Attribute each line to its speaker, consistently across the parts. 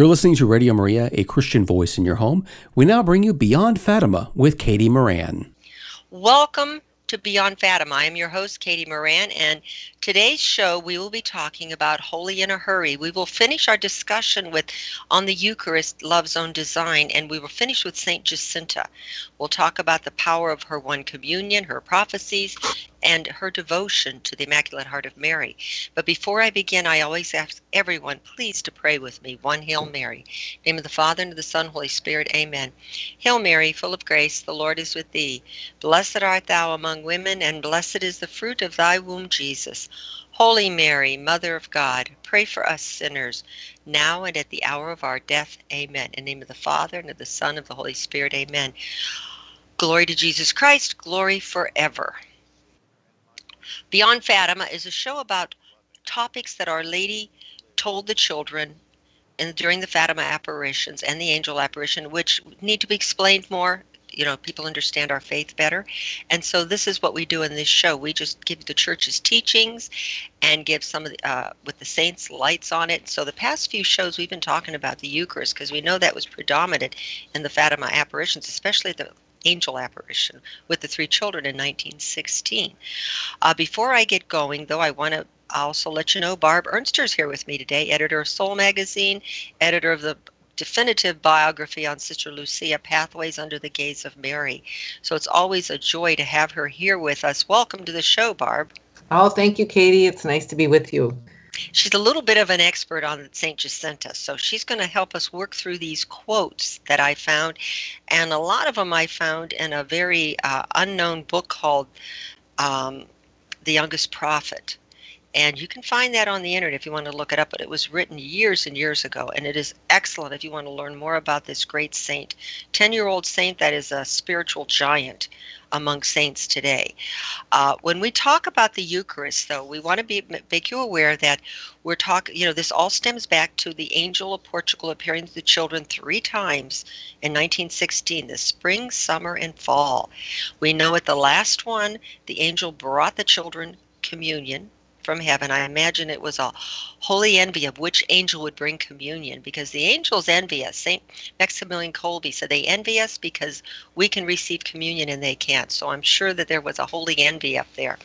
Speaker 1: You're listening to Radio Maria, a Christian voice in your home. We now bring you Beyond Fatima with Katie Moran.
Speaker 2: Welcome to Beyond Fatima. I'm your host, Katie Moran, and today's show we will be talking about Holy in a Hurry. We will finish our discussion with on the Eucharist, Love's Own Design, and we will finish with Saint Jacinta. We'll talk about the power of her one communion, her prophecies, and her devotion to the Immaculate Heart of Mary. But before I begin, I always ask everyone, please, to pray with me. One Hail Mary. name of the Father, and of the Son, Holy Spirit. Amen. Hail Mary, full of grace, the Lord is with thee. Blessed art thou among women, and blessed is the fruit of thy womb, Jesus. Holy Mary, Mother of God, pray for us sinners, now and at the hour of our death. Amen. In the name of the Father, and of the Son, and of the Holy Spirit. Amen. Glory to Jesus Christ. Glory forever. Beyond Fatima is a show about topics that Our Lady told the children and during the Fatima apparitions and the angel apparition, which need to be explained more. You know, people understand our faith better. And so this is what we do in this show. We just give the church's teachings and give some of the, uh, with the saints lights on it. So the past few shows we've been talking about the Eucharist because we know that was predominant in the Fatima apparitions, especially the angel apparition with the three children in 1916. Uh, before I get going, though, I want to also let you know Barb Ernster is here with me today, editor of Soul Magazine, editor of the definitive biography on Sister Lucia, Pathways Under the Gaze of Mary. So it's always a joy to have her here with us. Welcome to the show, Barb.
Speaker 3: Oh, thank you, Katie. It's nice to be with you.
Speaker 2: She's a little bit of an expert on St. Jacinta, so she's going to help us work through these quotes that I found. And a lot of them I found in a very uh, unknown book called um, The Youngest Prophet. And you can find that on the internet if you want to look it up, but it was written years and years ago, and it is excellent if you want to learn more about this great saint. 10 year old saint that is a spiritual giant among saints today. Uh, when we talk about the Eucharist, though, we want to be, make you aware that we're talking, you know, this all stems back to the angel of Portugal appearing to the children three times in 1916, the spring, summer, and fall. We know at the last one, the angel brought the children communion from heaven. I imagine it was a holy envy of which angel would bring communion because the angels envy us. St. Maximilian Kolbe said they envy us because we can receive communion and they can't. So I'm sure that there was a holy envy up there.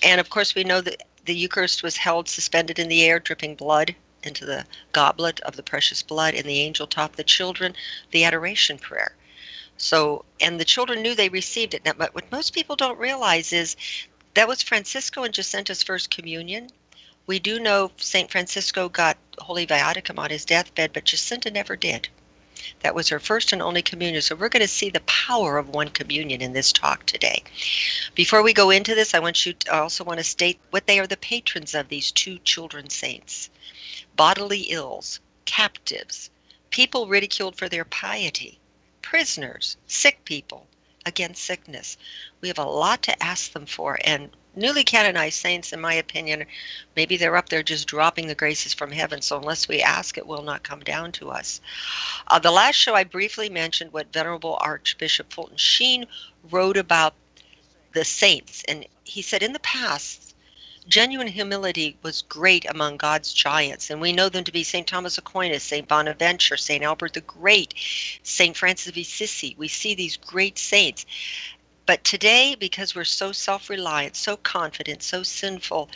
Speaker 2: And of course, we know that the Eucharist was held suspended in the air, dripping blood into the goblet of the precious blood, and the angel taught the children the adoration prayer. So, and the children knew they received it. Now, but what most people don't realize is that was Francisco and Jacinta's first communion. We do know St. Francisco got Holy Viaticum on his deathbed, but Jacinta never did. That was her first and only communion. So we're going to see the power of one communion in this talk today. Before we go into this, I want you to, I also want to state what they are the patrons of these two children saints. Bodily ills, captives, people ridiculed for their piety, prisoners, sick people, against sickness. We have a lot to ask them for. And newly canonized saints, in my opinion, maybe they're up there just dropping the graces from heaven. So unless we ask, it will not come down to us. Uh, the last show, I briefly mentioned what Venerable Archbishop Fulton Sheen wrote about the saints. And he said, in the past, genuine humility was great among God's giants, and we know them to be St. Thomas Aquinas, St. Bonaventure, St. Albert the Great, St. Francis of Assisi. We see these great saints. But today, because we're so self reliant, so confident, so sinful,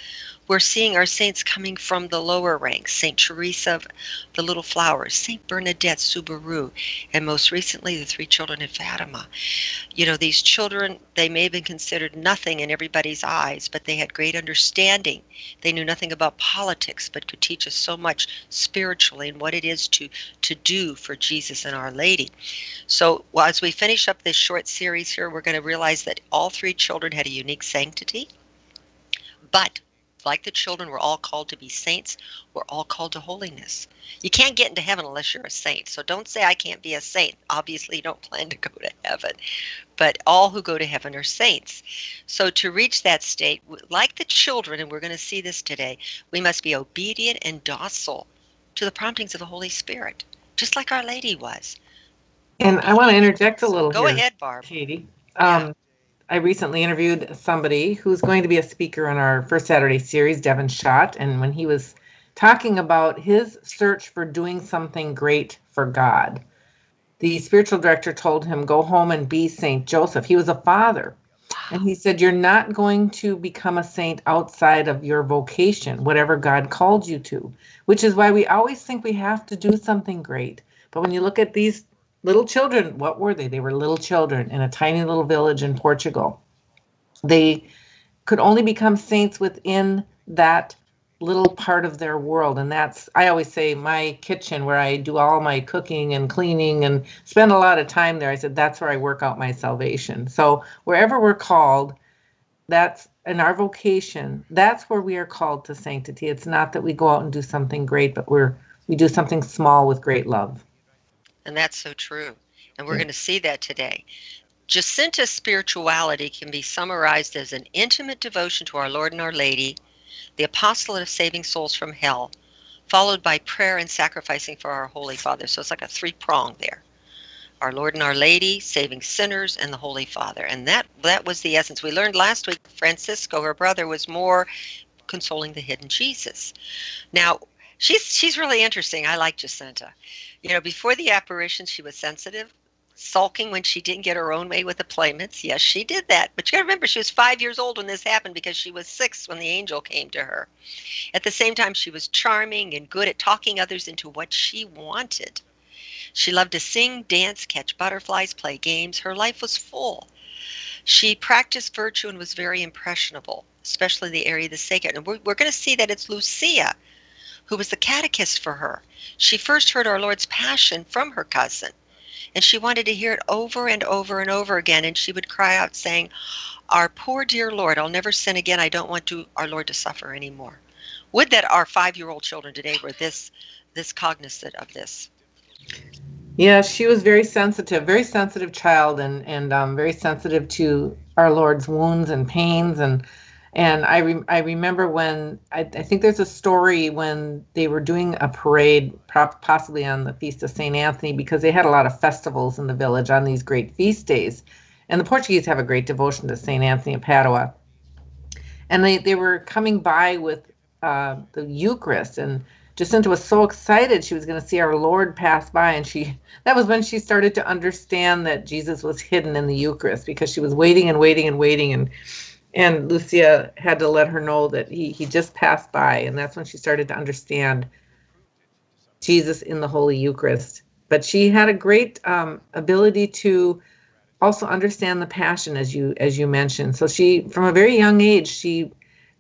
Speaker 2: we're seeing our saints coming from the lower ranks St. Teresa of the Little Flowers, St. Bernadette Soubirous, and most recently the three children of Fatima. You know, these children, they may have been considered nothing in everybody's eyes, but they had great understanding. They knew nothing about politics, but could teach us so much spiritually and what it is to, to do for Jesus and Our Lady. So, well, as we finish up this short series here, we're going to realize that all three children had a unique sanctity. But like the children, we're all called to be saints. We're all called to holiness. You can't get into heaven unless you're a saint. So don't say, I can't be a saint. Obviously, you don't plan to go to heaven. But all who go to heaven are saints. So to reach that state, like the children, and we're going to see this today, we must be obedient and docile to the promptings of the Holy Spirit, just like Our Lady was.
Speaker 3: And I want to interject a little. Bit.
Speaker 2: Go
Speaker 3: here,
Speaker 2: ahead, Barb.
Speaker 3: Katie. Um, yeah. I recently interviewed somebody who's going to be a speaker in our first Saturday series, Devin Schott. And when he was talking about his search for doing something great for God. The spiritual director told him, Go home and be Saint Joseph. He was a father. And he said, You're not going to become a saint outside of your vocation, whatever God called you to, which is why we always think we have to do something great. But when you look at these little children, what were they? They were little children in a tiny little village in Portugal. They could only become saints within that little part of their world. And that's i always say my kitchen where i do all my cooking and cleaning and spend a lot of time there. I said that's where i work out my salvation. So wherever we're called that's in our vocation that's where we are called to sanctity. It's not that we go out and do something great but we're we do something small with great love
Speaker 2: and that's so true and we're yeah. going to see that today Jacinta's spirituality can be summarized as an intimate devotion to our Lord and Our Lady, the apostolate of saving souls from hell, followed by prayer and sacrificing for our Holy Father. So it's like a three prong there. Our Lord and Our Lady, saving sinners, and the Holy Father. And that that was the essence. We learned last week Francisco, her brother, was more consoling the hidden Jesus. Now, she's she's really interesting. I like Jacinta. You know, before the apparition, she was sensitive, sulking when she didn't get her own way with the playmates. Yes, she did that. But you got to remember, she was five years old when this happened because she was six when the angel came to her. At the same time, she was charming and good at talking others into what she wanted. She loved to sing, dance, catch butterflies, play games. Her life was full. She practiced virtue and was very impressionable, especially the area of the sacred. And we're, we're going to see that it's Lucia who was the catechist for her. She first heard our Lord's Passion from her cousin and she wanted to hear it over and over and over again and she would cry out saying our poor dear lord i'll never sin again. I don't want to our lord to suffer anymore. Would that our five year old children today were this this cognizant of this.
Speaker 3: Yeah she was very sensitive very sensitive child and and um, very sensitive to our lord's wounds and pains and and I, re- I remember when I, I, think there's a story when they were doing a parade, possibly on the Feast of St. Anthony, because they had a lot of festivals in the village on these great feast days. And the Portuguese have a great devotion to St. Anthony of Padua. And they, they were coming by with uh, the Eucharist, and Jacinta was so excited she was going to see our Lord pass by. And she that was when she started to understand that Jesus was hidden in the Eucharist because she was waiting and waiting and waiting. And and Lucia had to let her know that he he just passed by, and that's when she started to understand Jesus in the Holy Eucharist. But she had a great um, ability to also understand the passion, as you as you mentioned. So she, from a very young age, she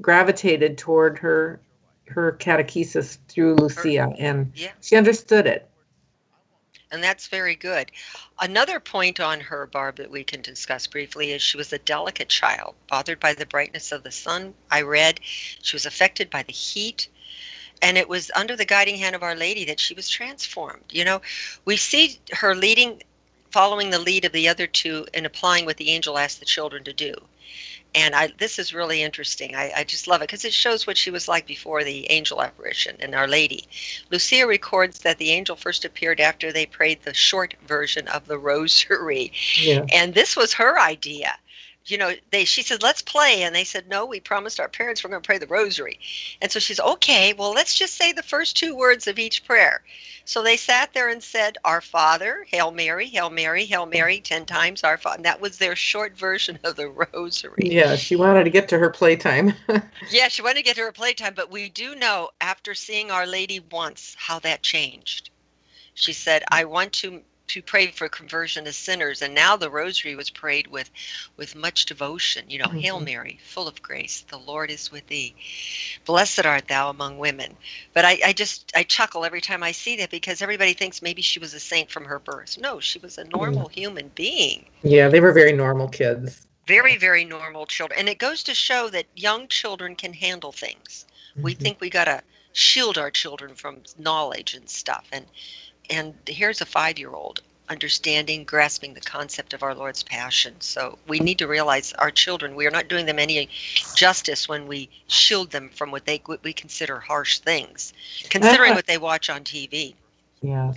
Speaker 3: gravitated toward her her catechesis through Lucia, and yeah. she understood it
Speaker 2: and that's very good. Another point on her, Barb, that we can discuss briefly is she was a delicate child, bothered by the brightness of the sun. I read she was affected by the heat, and it was under the guiding hand of Our Lady that she was transformed. You know, we see her leading, following the lead of the other two, and applying what the angel asked the children to do and I this is really interesting. I, I just love it because it shows what she was like before the angel apparition and Our Lady. Lucia records that the angel first appeared after they prayed the short version of the Rosary, yeah. and this was her idea you know, they she said, let's play. And they said, no, we promised our parents we're going to pray the rosary. And so she's, okay, well, let's just say the first two words of each prayer. So they sat there and said, Our Father, Hail Mary, Hail Mary, Hail Mary, 10 times Our Father. And that was their short version of the rosary.
Speaker 3: Yeah, she wanted to get to her playtime.
Speaker 2: yeah, she wanted to get to her playtime. But we do know after seeing Our Lady once how that changed. She said, I want to to pray for conversion of sinners and now the rosary was prayed with with much devotion. You know mm-hmm. hail mary full of grace the lord is with thee. Blessed art thou among women. But I, I just i chuckle every time i see that because everybody thinks maybe she was a saint from her birth. No she was a normal mm-hmm. human being.
Speaker 3: Yeah they were very normal kids.
Speaker 2: Very very normal children. And it goes to show that young children can handle things. Mm-hmm. we think we got to shield our children from knowledge and stuff and and here's a five year old understanding, grasping the concept of our Lord's passion. So we need to realize our children, we are not doing them any justice when we shield them from what they what we consider harsh things, considering uh-huh. what they watch on TV.
Speaker 3: Yeah.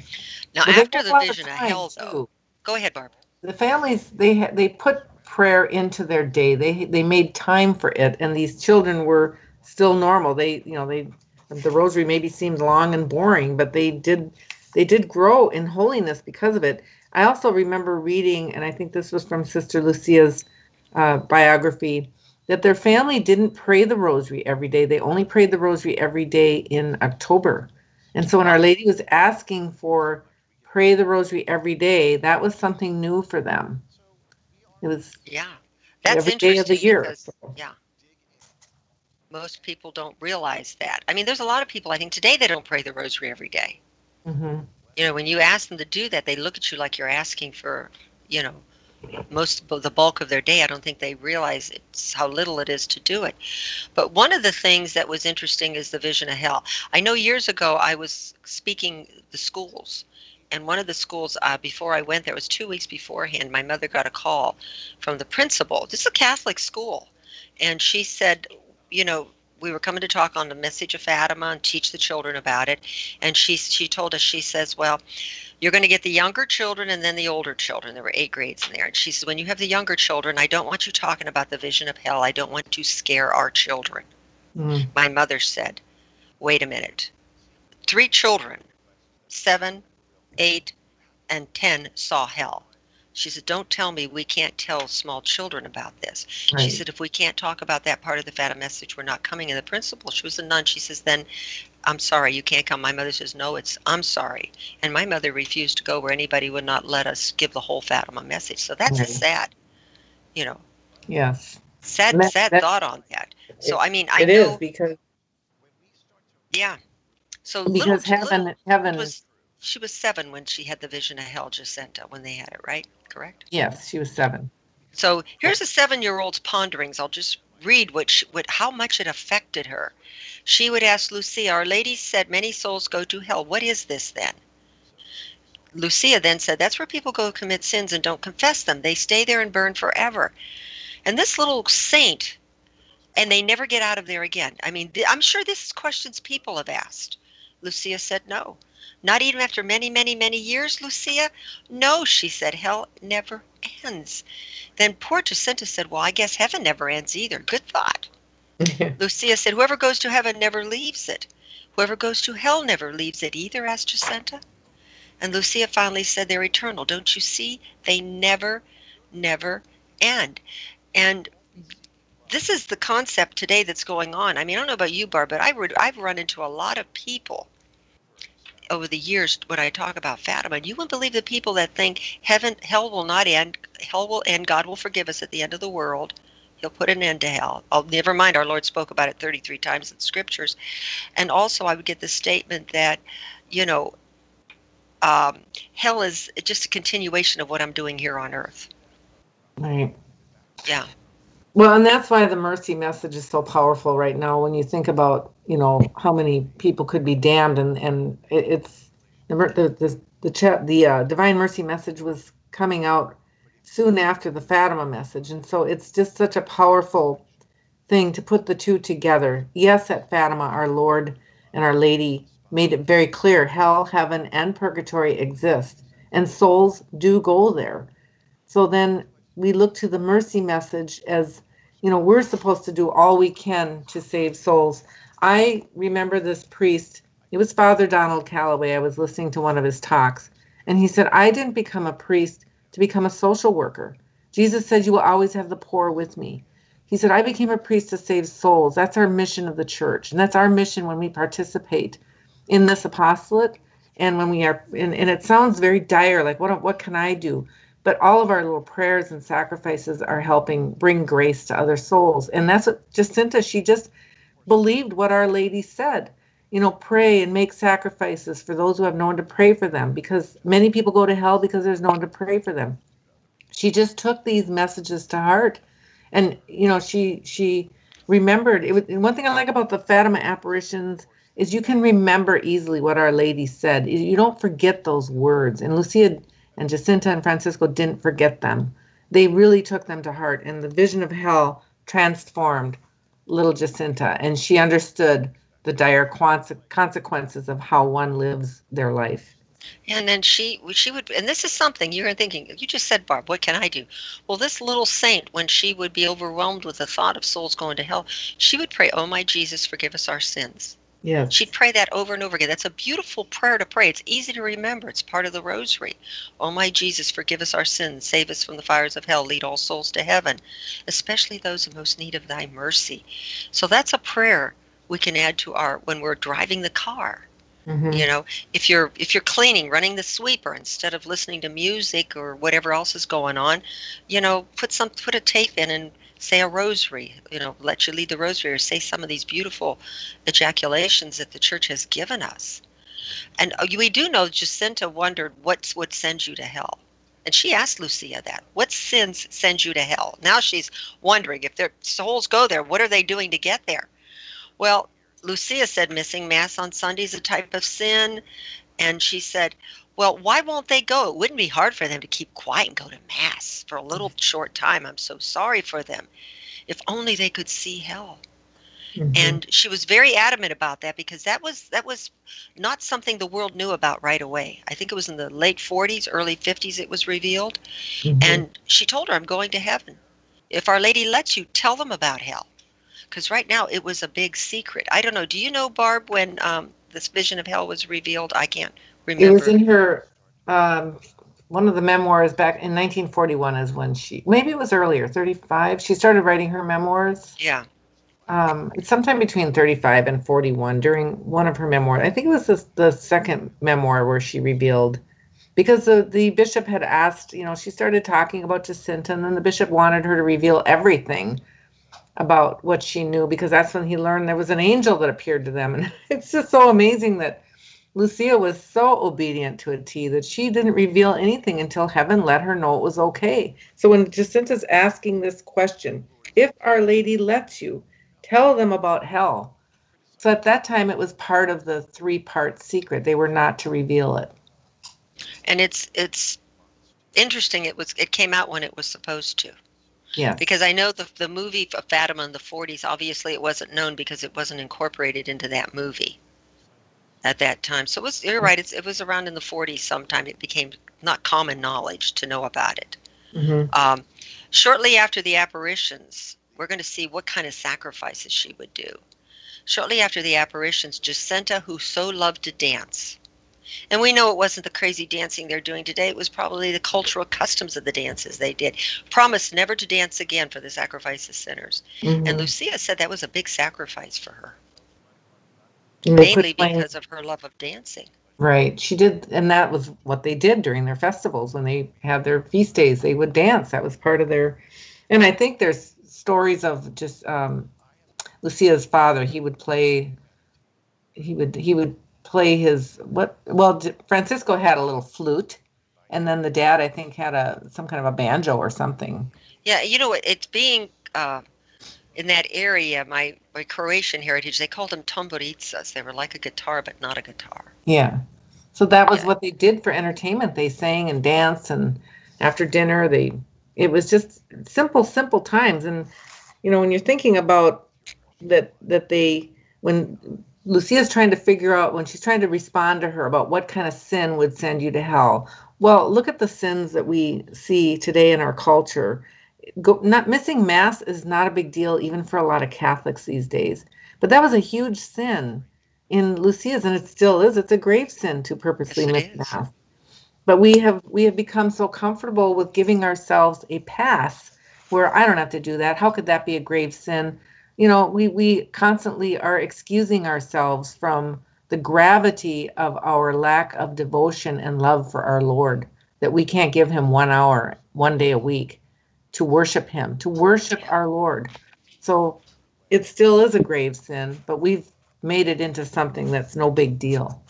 Speaker 2: Now, after the vision of hell, though, go ahead, Barb.
Speaker 3: The families they ha- they put prayer into their day. They they made time for it, and these children were still normal. They you know they the rosary maybe seemed long and boring, but they did they did grow in holiness because of it. I also remember reading, and I think this was from Sister Lucia's uh, biography, that their family didn't pray the rosary every day. They only prayed the rosary every day in October. And so when Our Lady was asking for pray the rosary every day, that was something new for them. It was
Speaker 2: yeah, that's
Speaker 3: every
Speaker 2: interesting
Speaker 3: day of the year.
Speaker 2: because yeah, most people don't realize that. I mean, there's a lot of people I think today they don't pray the rosary every day.
Speaker 3: Mhm.
Speaker 2: You know, when you ask them to do that, they look at you like you're asking for, you know, most the bulk of their day. I don't think they realize it's how little it is to do it. But one of the things that was interesting is the vision of hell. I know years ago I was speaking the schools, and one of the schools uh, before I went there was two weeks beforehand. My mother got a call from the principal. This is a Catholic school, and she said, you know. We were coming to talk on the message of Fatima and teach the children about it. And she she told us, she says, Well, you're going to get the younger children and then the older children. There were eight grades in there. And she says, when you have the younger children, I don't want you talking about the vision of hell. I don't want to scare our children.
Speaker 3: Mm.
Speaker 2: My mother said, wait a minute. Three children, seven, eight, and 10, saw hell. She said, don't tell me we can't tell small children about this. She said, if we can't talk about that part of the Fatima message, we're not coming. And the principal, she was a nun, she says, then I'm sorry, you can't come. My mother says, no, it's I'm sorry. And my mother refused to go where anybody would not let us give the whole Fatima message. So that's a sad, you know,
Speaker 3: Yes,
Speaker 2: sad,
Speaker 3: that-
Speaker 2: sad
Speaker 3: that-
Speaker 2: thought on that. So, I mean, I
Speaker 3: it
Speaker 2: know,
Speaker 3: is because
Speaker 2: yeah. So
Speaker 3: because
Speaker 2: little,
Speaker 3: heaven
Speaker 2: little
Speaker 3: heaven
Speaker 2: was, she was seven when she had the vision of hell, Jacinta, when they had it, right? Correct?
Speaker 3: yes, she was seven.
Speaker 2: So here's a seven-year-old's ponderings. I'll just read what, she, what how much it affected her. She would ask Lucia, Our Lady said many souls go to hell. What is this then? Lucia then said, That's where people go commit sins and don't confess them. They stay there and burn forever. And this little saint, and they never get out of there again. I mean, th- I'm sure this is questions people have asked. Lucia said no. Not even after many, many, many years, Lucia? No, she said, hell never ends. Then poor Jacinta said, Well, I guess heaven never ends either. Good thought. Lucia said, Whoever goes to heaven never leaves it. Whoever goes to hell never leaves it either, asked Jacinta. And Lucia finally said, They're eternal. Don't you see? They never, never end. And this is the concept today that's going on. I mean, I don't know about you, Barb, but I would, I've run into a lot of people over the years when I talk about Fatima. And you wouldn't believe the people that think heaven, hell will not end. Hell will end. God will forgive us at the end of the world. He'll put an end to hell. Oh, never mind, our Lord spoke about it 33 times in scriptures. And also, I would get the statement that, you know, um, hell is just a continuation of what I'm doing here on earth.
Speaker 3: Right.
Speaker 2: Yeah.
Speaker 3: Well, and that's why the mercy message is so powerful right now. When you think about, you know, how many people could be damned, and and it, it's the the the the, the uh, divine mercy message was coming out soon after the Fatima message, and so it's just such a powerful thing to put the two together. Yes, at Fatima, our Lord and Our Lady made it very clear: hell, heaven, and purgatory exist, and souls do go there. So then we look to the mercy message as you know we're supposed to do all we can to save souls i remember this priest it was father donald calloway i was listening to one of his talks and he said i didn't become a priest to become a social worker. Jesus said you will always have the poor with me. He said i became a priest to save souls. That's our mission of the church and that's our mission when we participate in this apostolate and when we are and, and it sounds very dire like what what can i do? But all of our little prayers and sacrifices are helping bring grace to other souls and that's what jacinta she just believed what our lady said. You know pray and make sacrifices for those who have no one to pray for them because many people go to hell because there's no one to pray for them. She just took these messages to heart. And you know she she remembered it was one thing i like about the fatima apparitions is you can remember easily what our lady said. You don't forget those words. And lucia and Jacinta and Francisco didn't forget them. They really took them to heart, and the vision of hell transformed little Jacinta, and she understood the dire consequences of how one lives their life.
Speaker 2: And then she she would, and this is something you're thinking. You just said, Barb, what can I do? Well, this little saint, when she would be overwhelmed with the thought of souls going to hell, she would pray, "Oh my Jesus, forgive us our sins."
Speaker 3: Yes.
Speaker 2: She'd pray that over and over again. That's a beautiful prayer to pray. It's easy to remember. It's part of the rosary. Oh my Jesus, forgive us our sins, save us from the fires of hell, lead all souls to heaven, especially those in most need of thy mercy. So that's a prayer we can add to our when we're driving the car.
Speaker 3: Mhm.
Speaker 2: You know, if you're if you're cleaning, running the sweeper instead of listening to music or whatever else is going on, you know, put some put a tape in and say a rosary, you know, let you lead the rosary or say some of these beautiful ejaculations that the church has given us. And uh, we do know Jacinta wondered what would send you to hell. And she asked Lucia that. What sins send you to hell? Now she's wondering if their souls go there, what are they doing to get there? Well, Lucia said missing Mass on Sunday is a type of sin. And she said, well, why won't they go? It wouldn't be hard for them to keep quiet and go to Mass for a little short time. I'm so sorry for them. If only they could see hell.
Speaker 3: Mhm.
Speaker 2: And she was very adamant about that because that was that was not something the world knew about right away. I think it was in the late 40s, early 50s it was revealed.
Speaker 3: Mhm.
Speaker 2: And she told her, I'm going to heaven. If Our Lady lets you, tell them about hell. Because right now it was a big secret. I don't know. Do you know, Barb, when um, this vision of hell was revealed? I can't
Speaker 3: It was in her um, one of the memoirs back in 1941 is when she maybe it was earlier 35 she started writing her memoirs
Speaker 2: yeah.
Speaker 3: um, it's sometime between 35 and 41 during one of her memoirs i think it was the, the second memoir where she revealed because the, the bishop had asked you know she started talking about jacinta and then the bishop wanted her to reveal everything about what she knew because that's when he learned there was an angel that appeared to them and it's just so amazing that Lucia was so obedient to a T that she didn't reveal anything until heaven let her know it was okay. So when Jacinta's asking this question, if Our Lady lets you, tell them about hell. So at that time, it was part of the three part secret. They were not to reveal it.
Speaker 2: And it's it's interesting. It was it came out when it was supposed to.
Speaker 3: yeah.
Speaker 2: Because I know the the movie Fatima in the 40s. Obviously, it wasn't known because it wasn't incorporated into that movie at that time. So it was. You're right. It's, it was around in the 40s. Sometime it became not common knowledge to know about it.
Speaker 3: Mhm.
Speaker 2: Um, shortly after the apparitions, we're going to see what kind of sacrifices she would do. Shortly after the apparitions, Jacinta, who so loved to dance, and we know it wasn't the crazy dancing they're doing today, it was probably the cultural customs of the dances they did, promised never to dance again for the sacrifice of sinners.
Speaker 3: Mhm.
Speaker 2: And Lucia said that was a big sacrifice for her,
Speaker 3: And they quit
Speaker 2: mainly because of her love of dancing.
Speaker 3: Right. She did, and that was what they did during their festivals when they had their feast days. They would dance. That was part of their. And I think there's stories of just um, Lucia's father. He would play. He would he would play his what? Well, Francisco had a little flute, and then the dad I think had a some kind of a banjo or something.
Speaker 2: Yeah, you know, it- it's being uh, in that area, my, my Croatian heritage, they called them tamburicas. They were like a guitar, but not a guitar.
Speaker 3: Yeah. So that was
Speaker 2: Yeah.
Speaker 3: what they did for entertainment. They sang and danced and after dinner they it was just simple simple times and you know when you're thinking about that that they when Lucia's trying to figure out when she's trying to respond to her about what kind of sin would send you to hell. Well, look at the sins that we see today in our culture. Go, not missing mass is not a big deal even for a lot of Catholics these days. But that was a huge sin in Lucia's, and it still is. It's a grave sin to purposely
Speaker 2: Yes,
Speaker 3: miss mass. But we have we have become so comfortable with giving ourselves a pass where I don't have to do that. How could that be a grave sin? You know, we we constantly are excusing ourselves from the gravity of our lack of devotion and love for our Lord that we can't give him one hour, one day a week to worship him, to worship our Lord. So it still is a grave sin, but we've made it into something that's no big deal.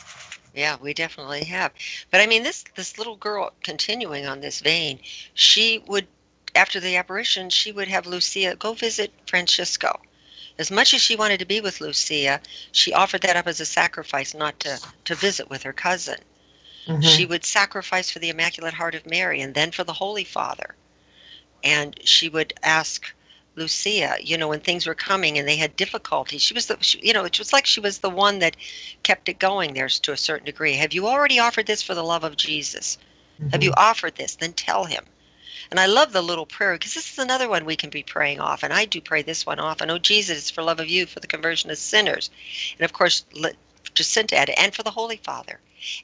Speaker 2: Yeah, we definitely have. But I mean, this this little girl, continuing on this vein, she would, after the apparition, she would have Lucia go visit Francisco. As much as she wanted to be with Lucia, she offered that up as a sacrifice, not to to visit with her cousin.
Speaker 3: Mhm.
Speaker 2: She would sacrifice for the Immaculate Heart of Mary and then for the Holy Father. And she would ask Lucia, you know, when things were coming and they had difficulty, she was the, she, you know, it was like she was the one that kept it going there to a certain degree. Have you already offered this for the love of Jesus? Have you mm-hmm. offered this? Then tell him. And I love the little prayer because this is another one we can be praying off. And I do pray this one often. Oh, Jesus, it's for love of you, for the conversion of sinners. And of course, Jacinta added, and for the Holy Father.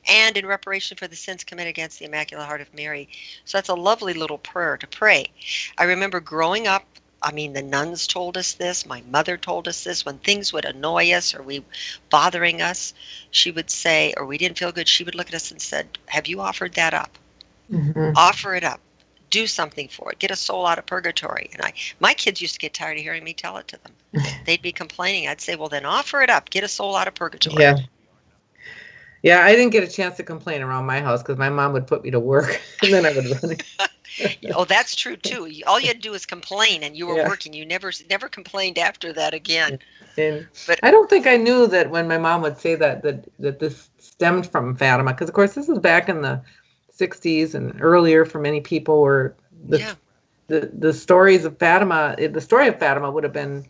Speaker 2: And in reparation for the sins committed against the Immaculate Heart of Mary. So that's a lovely little prayer to pray. I remember growing up I mean, the nuns told us this. My mother told us this. When things would annoy us or we bothering us, she would say, or we didn't feel good, she would look at us and said, "Have you offered that up? Mm-hmm. Offer it up. Do something for it. Get a soul out of purgatory." And I, my kids used to get tired of hearing me tell it to them. They'd be complaining. I'd say, "Well, then offer it up. Get a soul out of purgatory."
Speaker 3: Yeah. Yeah, I didn't get a chance to complain around my house because my mom would put me to work, and then I would run.
Speaker 2: oh, that's true too. All you had to do was complain, and you were yeah. working. You never never complained after that again.
Speaker 3: And but I don't think I knew that when my mom would say that that that this stemmed from Fatima, because of course this was back in the '60s and earlier for many people. Were the yeah. the the stories of Fatima, eh, the story of Fatima would have been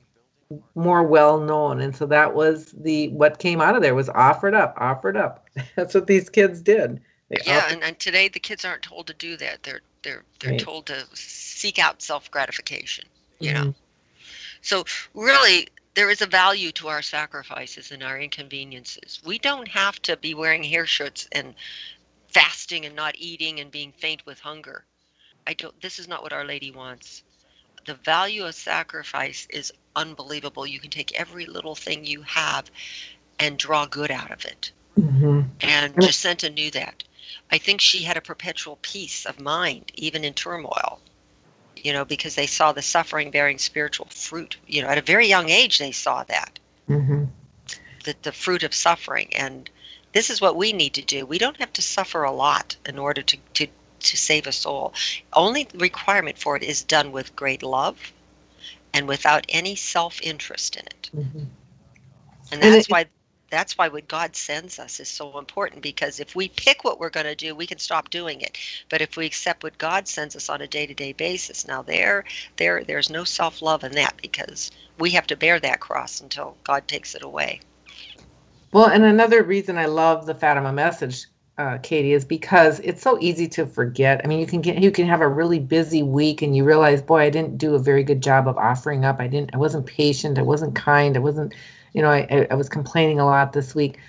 Speaker 3: more well known and so that was the what came out of there was offered up offered up that's what these kids did
Speaker 2: they yeah and, and today the kids aren't told to do that they're they're they're right. told to seek out self gratification. You mm-hmm. know, so really there is a value to our sacrifices and our inconveniences. We don't have to be wearing hair shirts and fasting and not eating and being faint with hunger. I don't. This is not what Our Lady wants. The value of sacrifice is unbelievable. You can take every little thing you have and draw good out of it. Mm-hmm. And Jacinta knew that. I think she had a perpetual peace of mind, even in turmoil, you know, because they saw the suffering bearing spiritual fruit. You know, at a very young age, they saw that. Mm-hmm. The, the fruit of suffering. And this is what we need to do. We don't have to suffer a lot in order to, to, to save a soul. Only requirement for it is done with great love and without any self interest in it. Mm-hmm. And that's why that's why what God sends us is so important because if we pick what we're going to do, we can stop doing it. But if we accept what God sends us on a day-to-day basis, now there there there's no self-love in that because we have to bear that cross until God takes it away.
Speaker 3: Well, and another reason I love the Fatima message, uh, Katie, is because it's so easy to forget. I mean, you can get you can have a really busy week and you realize, boy, I didn't do a very good job of offering up. I didn't. I wasn't patient. I wasn't kind. I wasn't you know, I, I was complaining a lot this week.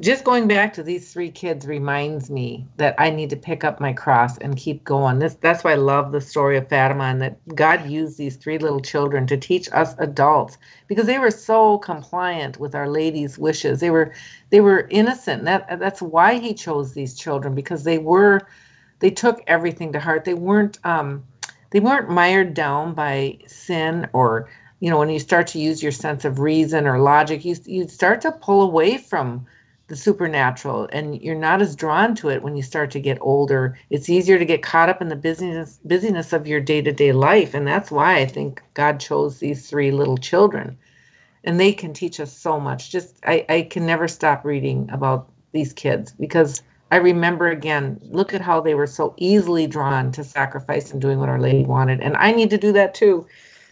Speaker 3: Just going back to these three kids reminds me that I need to pick up my cross and keep going. This that's why I love the story of Fatima and that God used these three little children to teach us adults because they were so compliant with Our Lady's wishes. They were they were innocent. That that's why He chose these children because they were they took everything to heart. They weren't um, they weren't mired down by sin or you know when you start to use your sense of reason or logic you you start to pull away from the supernatural and you're not as drawn to it when you start to get older it's easier to get caught up in the busyness busyness of your day-to-day life and that's why i think god chose these three little children and they can teach us so much just i, I can never stop reading about these kids because i remember again look at how they were so easily drawn to sacrifice and doing what our lady wanted and i need to do that too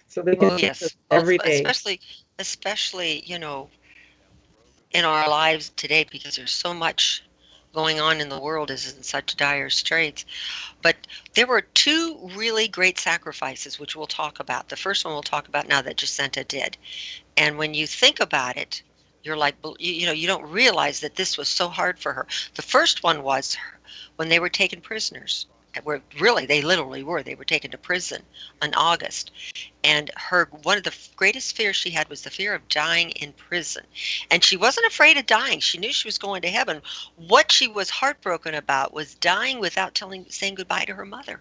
Speaker 3: so they can yes. every day.
Speaker 2: Especially, especially, you know, in our lives today because there's so much going on in the world is in such dire straits. But there were two really great sacrifices, which we'll talk about. The first one we'll talk about now that Jacinta did. And when you think about it, you're like, you know, you don't realize that this was so hard for her. The first one was when they were taken prisoners were really they literally were. They were taken to prison in august. And her one of the greatest fears she had was the fear of dying in prison. And she wasn't afraid of dying. She knew she was going to heaven. What she was heartbroken about was dying without telling saying goodbye to her mother.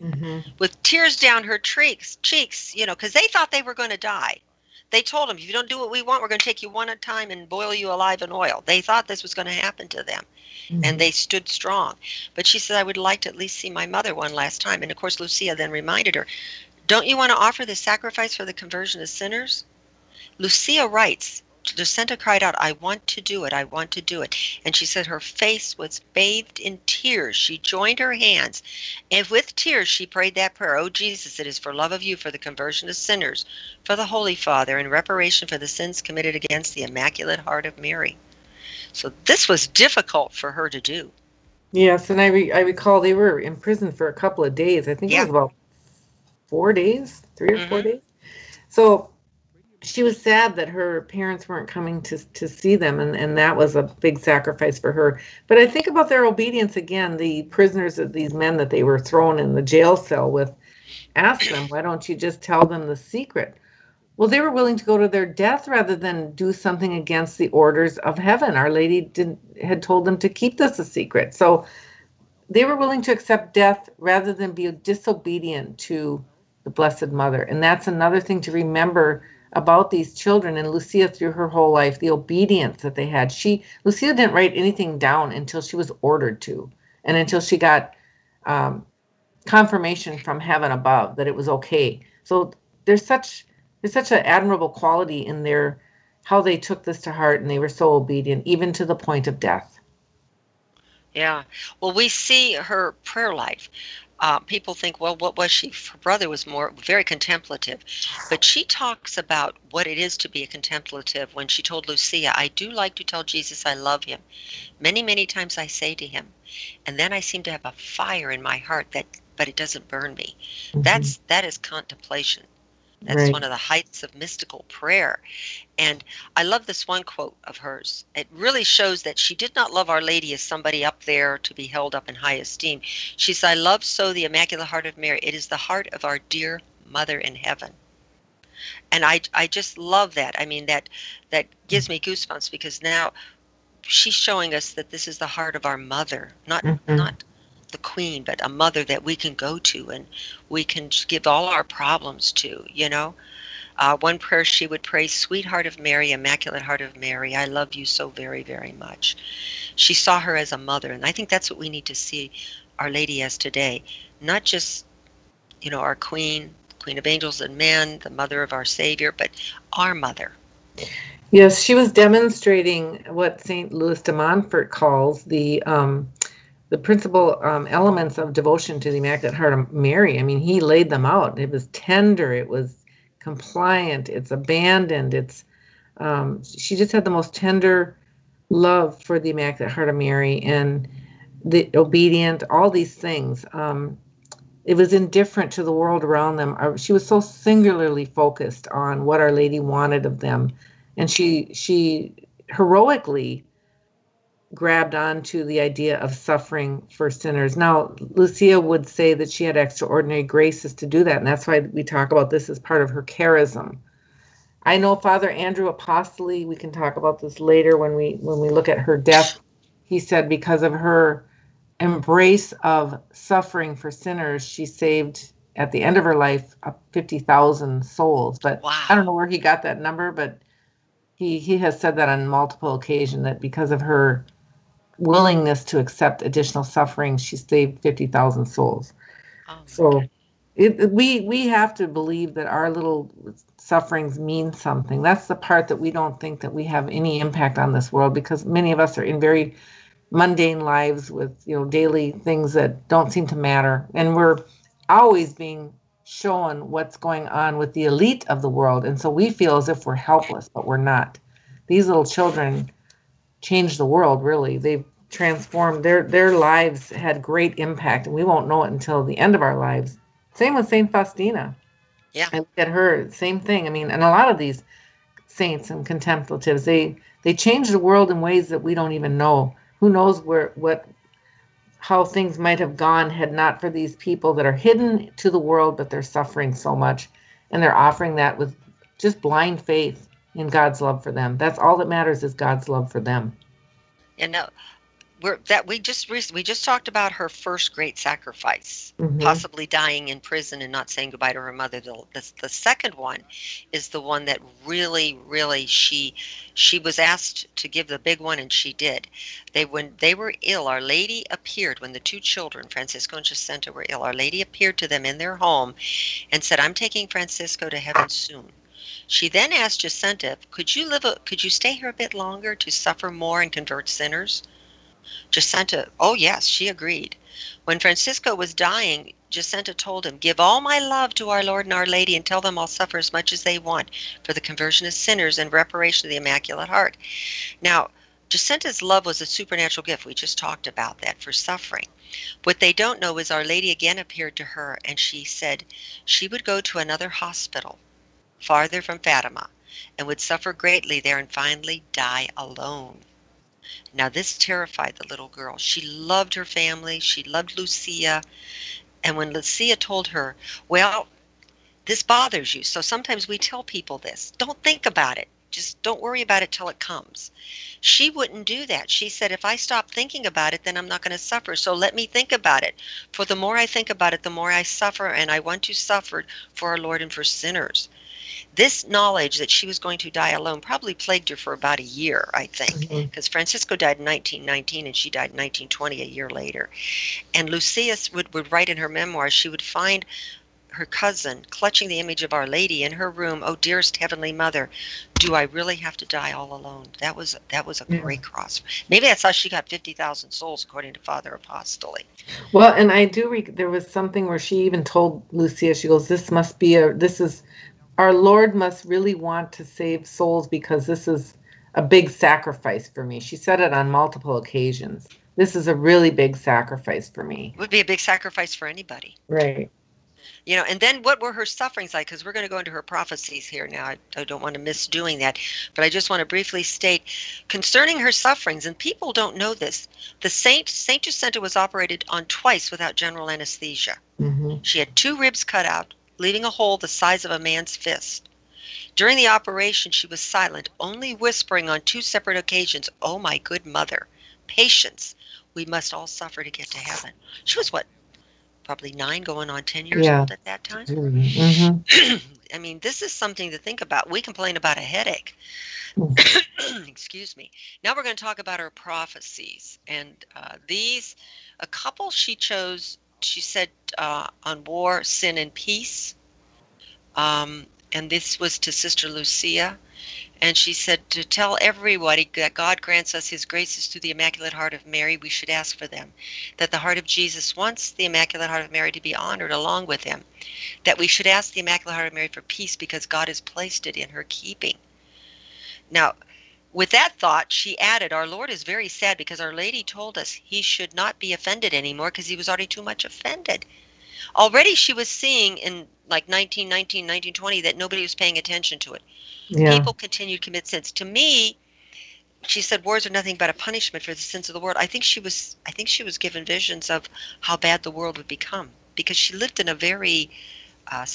Speaker 2: Mm-hmm. with tears down her cheeks cheeks you know because they thought they were going to die they told him, if you don't do what we want, we're going to take you one at a time and boil you alive in oil. They thought this was going to happen to them. Mm-hmm. And they stood strong. But she said, I would like to at least see my mother one last time. And of course, Lucia then reminded her, Don't you want to offer the sacrifice for the conversion of sinners? Lucia writes, Jacinta cried out, I want to do it, I want to do it. And she said her face was bathed in tears. She joined her hands, and with tears she prayed that prayer Oh, Jesus, it is for love of you, for the conversion of sinners, for the Holy Father, in reparation for the sins committed against the Immaculate Heart of Mary. So this was difficult for her to do.
Speaker 3: Yes, and I re- I recall they were in prison for a couple of days. I think
Speaker 2: Yeah.
Speaker 3: it was about four days, 3 or 4
Speaker 2: Mhm.
Speaker 3: days. So she was sad that her parents weren't coming to to see them, and and that was a big sacrifice for her. But I think about their obedience again. The prisoners, of these men that they were thrown in the jail cell with, asked them, "Why don't you just tell them the secret?" Well, they were willing to go to their death rather than do something against the orders of heaven. Our Lady didn't had told them to keep this a secret. So they were willing to accept death rather than be disobedient to the Blessed Mother. And that's another thing to remember about these children and Lucia through her whole life, the obedience that they had. She Lucia didn't write anything down until she was ordered to, and until she got um, confirmation from heaven above that it was okay. So there's such there's such an admirable quality in their how they took this to heart and they were so obedient, even to the point of death.
Speaker 2: Yeah. Well, we see her prayer life. Uh, people think, well, what was she? Her brother was more very contemplative, but she talks about what it is to be a contemplative. When she told Lucia, "I do like to tell Jesus I love him. Many, many times I say to him, and then I seem to have a fire in my heart that, but it doesn't burn me. That's that is contemplation. That's
Speaker 3: Right.
Speaker 2: one of the heights of mystical prayer. And I love this one quote of hers. It really shows that she did not love Our Lady as somebody up there to be held up in high esteem. She said, I love so the Immaculate Heart of Mary. It is the heart of our dear Mother in heaven. And I, I just love that. I mean, that that gives me goosebumps because now she's showing us that this is the heart of our mother, not
Speaker 3: Mhm.
Speaker 2: not the queen, but a mother that we can go to and we can give all our problems to, you know. Uh, one prayer she would pray, Sweetheart of Mary, Immaculate Heart of Mary, I love you so very, very much. She saw her as a mother, and I think that's what we need to see Our Lady as today. Not just, you know, our Queen, Queen of Angels and Men, the mother of our Savior, but our mother.
Speaker 3: Yes, she was demonstrating what St. Louis de Montfort calls the um, the principal um, elements of devotion to the Immaculate Heart of Mary. I mean, he laid them out. It was tender. It was compliant. It's abandoned. It's um, she just had the most tender love for the Immaculate Heart of Mary and the obedient. All these things. Um, it was indifferent to the world around them. She was so singularly focused on what Our Lady wanted of them and she she heroically grabbed onto the idea of suffering for sinners. Now, Lucia would say that she had extraordinary graces to do that, and that's why we talk about this as part of her charism. I know Father Andrew Apostoli, we can talk about this later when we when we look at her death. He said because of her embrace of suffering for sinners, she saved at the end of her life uh, 50,000 souls. But
Speaker 2: Wow.
Speaker 3: I don't know where he got that number, but he he has said that on multiple occasions that because of her willingness to accept additional suffering, she saved 50,000 souls.
Speaker 2: Oh,
Speaker 3: So it- we we have to believe that our little sufferings mean something. That's the part that we don't think that we have any impact on this world because many of us are in very mundane lives with you know daily things that don't seem to matter. And we're always being shown what's going on with the elite of the world. And so we feel as if we're helpless but we're not. These little children change the world really. They've transformed their their lives had great impact and we won't know it until the end of our lives. Same with saint faustina.
Speaker 2: Yeah.
Speaker 3: i look at her same thing. I mean and a lot of these saints and contemplatives they they change the world in ways that we don't even know. Who knows where what how things might have gone had not for these people that are hidden to the world but they're suffering so much and they're offering that with just blind faith in God's love for them. That's all that matters is God's love for them.
Speaker 2: And now, we're that we just rec- we just talked about her first great sacrifice,
Speaker 3: Mhm.
Speaker 2: possibly dying in prison and not saying goodbye to her mother. The, the the second one is the one that really, really she she was asked to give the big one and she did. They when they were ill, Our Lady appeared when the two children, Francisco and Jacinta, were ill. Our Lady appeared to them in their home and said, "I'm taking Francisco to heaven soon." She then asked Jacinta, "Could you live? A, could you stay here a bit longer to suffer more and convert sinners?" Jacinta, oh yes, she agreed. When Francisco was dying, Jacinta told him, Give all my love to our Lord and our Lady and tell them I'll suffer as much as they want for the conversion of sinners and reparation of the Immaculate Heart. Now, Jacinta's love was a supernatural gift. We just talked about that for suffering. What they don't know is Our Lady again appeared to her and she said she would go to another hospital farther from Fatima and would suffer greatly there and finally die alone. Now, this terrified the little girl. She loved her family, she loved Lucia. And when Lucia told her, Well, this bothers you, so sometimes we tell people this, don't think about it. Just don't worry about it till it comes. She wouldn't do that. She said, if I stop thinking about it, then I'm not going to suffer. So let me think about it. For the more I think about it, the more I suffer, and I want to suffer for our Lord and for sinners. This knowledge that she was going to die alone probably plagued her for about a year, I think, because mm-hmm. Francisco died in 1919 and she died in 1920, a year later. And Lucia would, would write in her memoirs, she would find her cousin, clutching the image of Our Lady in her room. Oh, dearest Heavenly Mother, do I really have to die all alone? That was that was a yeah. great cross. Maybe that's how she got fifty thousand souls, according to Father Apostoli.
Speaker 3: Well, and I do. Re- there was something where she even told Lucia, she goes, "This must be a. This is our Lord must really want to save souls because this is a big sacrifice for me." She said it on multiple occasions. This is a really big sacrifice for me.
Speaker 2: It would be a big sacrifice for anybody.
Speaker 3: Right
Speaker 2: you know and then what were her sufferings like because we're going to go into her prophecies here now I, I, don't want to miss doing that but i just want to briefly state concerning her sufferings and people don't know this the saint saint jacinta was operated on twice without general anesthesia mm-hmm. she had two ribs cut out leaving a hole the size of a man's fist during the operation she was silent only whispering on two separate occasions oh my good mother patience we must all suffer to get to heaven she was what probably nine, going on 10 years yeah. old at that time. Mm-hmm. I mean, this is something to think about. We complain about a headache. Mm. Excuse me. Now we're going to talk about her prophecies. And uh, these, a couple she chose, she said uh, on war, sin, and peace. Um, and this was to Sister Lucia. And she said to tell everybody that God grants us his graces through the Immaculate Heart of Mary, we should ask for them. That the heart of Jesus wants the Immaculate Heart of Mary to be honored along with him. That we should ask the Immaculate Heart of Mary for peace because God has placed it in her keeping. Now, with that thought, she added, Our Lord is very sad because Our Lady told us he should not be offended anymore because he was already too much offended. Already she was seeing in like 1919, 1920 that nobody was paying attention to it. Yeah. People continued to commit sins. To me, she said wars are nothing but a punishment for the sins of the world. I think she was I think she was given visions of how bad the world would become because she lived in a very uh,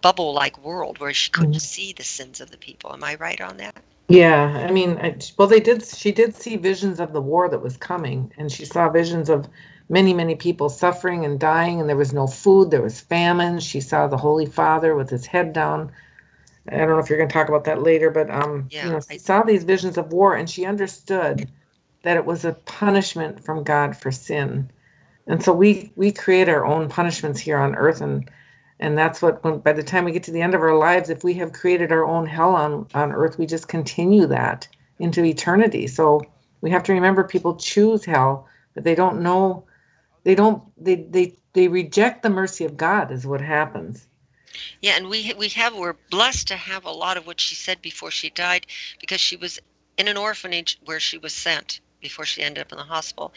Speaker 2: bubble like world where she couldn't mm-hmm. see the sins of the people. Am I right on that?
Speaker 3: Yeah, I mean, I, well, they did. She did see visions of the war that was coming, and she saw visions of many, many people suffering and dying, and there was no food. There was famine. She saw the Holy Father with his head down, I don't know if you're going to talk about that later, but um, yeah, you know, she saw these visions of war, and she understood that it was a punishment from God for sin, and so we we create our own punishments here on earth, and and that's what when by the time we get to the end of our lives, if we have created our own hell on on earth, we just continue that into eternity. So we have to remember people choose hell, but they don't know, they don't they they they reject the mercy of God is what happens
Speaker 2: yeah, and we we have we're blessed to have a lot of what she said before she died because she was in an orphanage where she was sent before she ended up in the hospital,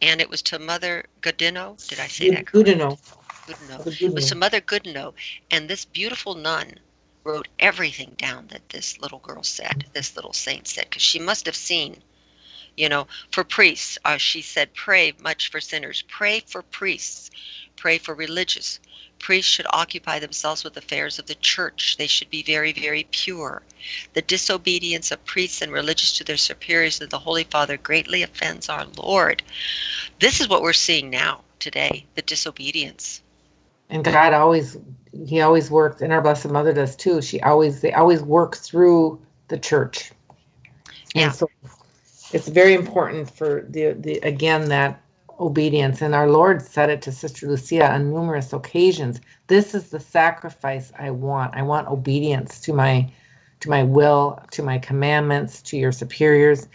Speaker 2: and it was to Mother Godinho. Did I say that
Speaker 3: correctly? Goodenough.
Speaker 2: Goodenough. It was to Mother Goodenough, and this beautiful nun wrote everything down that this little girl said, this little saint said, because she must have seen you know for priests uh, she said pray much for sinners pray for priests pray for religious Priests should occupy themselves with affairs of the church. They should be very, very pure. The disobedience of priests and religious to their superiors and the Holy Father greatly offends our Lord. This is what we're seeing now today the disobedience.
Speaker 3: And God always, He always works, and our Blessed Mother does too. She always, they always work through the church.
Speaker 2: Yeah. And so
Speaker 3: it's very important for the, the again, that obedience. And our Lord said it to Sister Lucia on numerous occasions. This is the sacrifice I want. I want obedience to my to my will, to my commandments, to your superiors.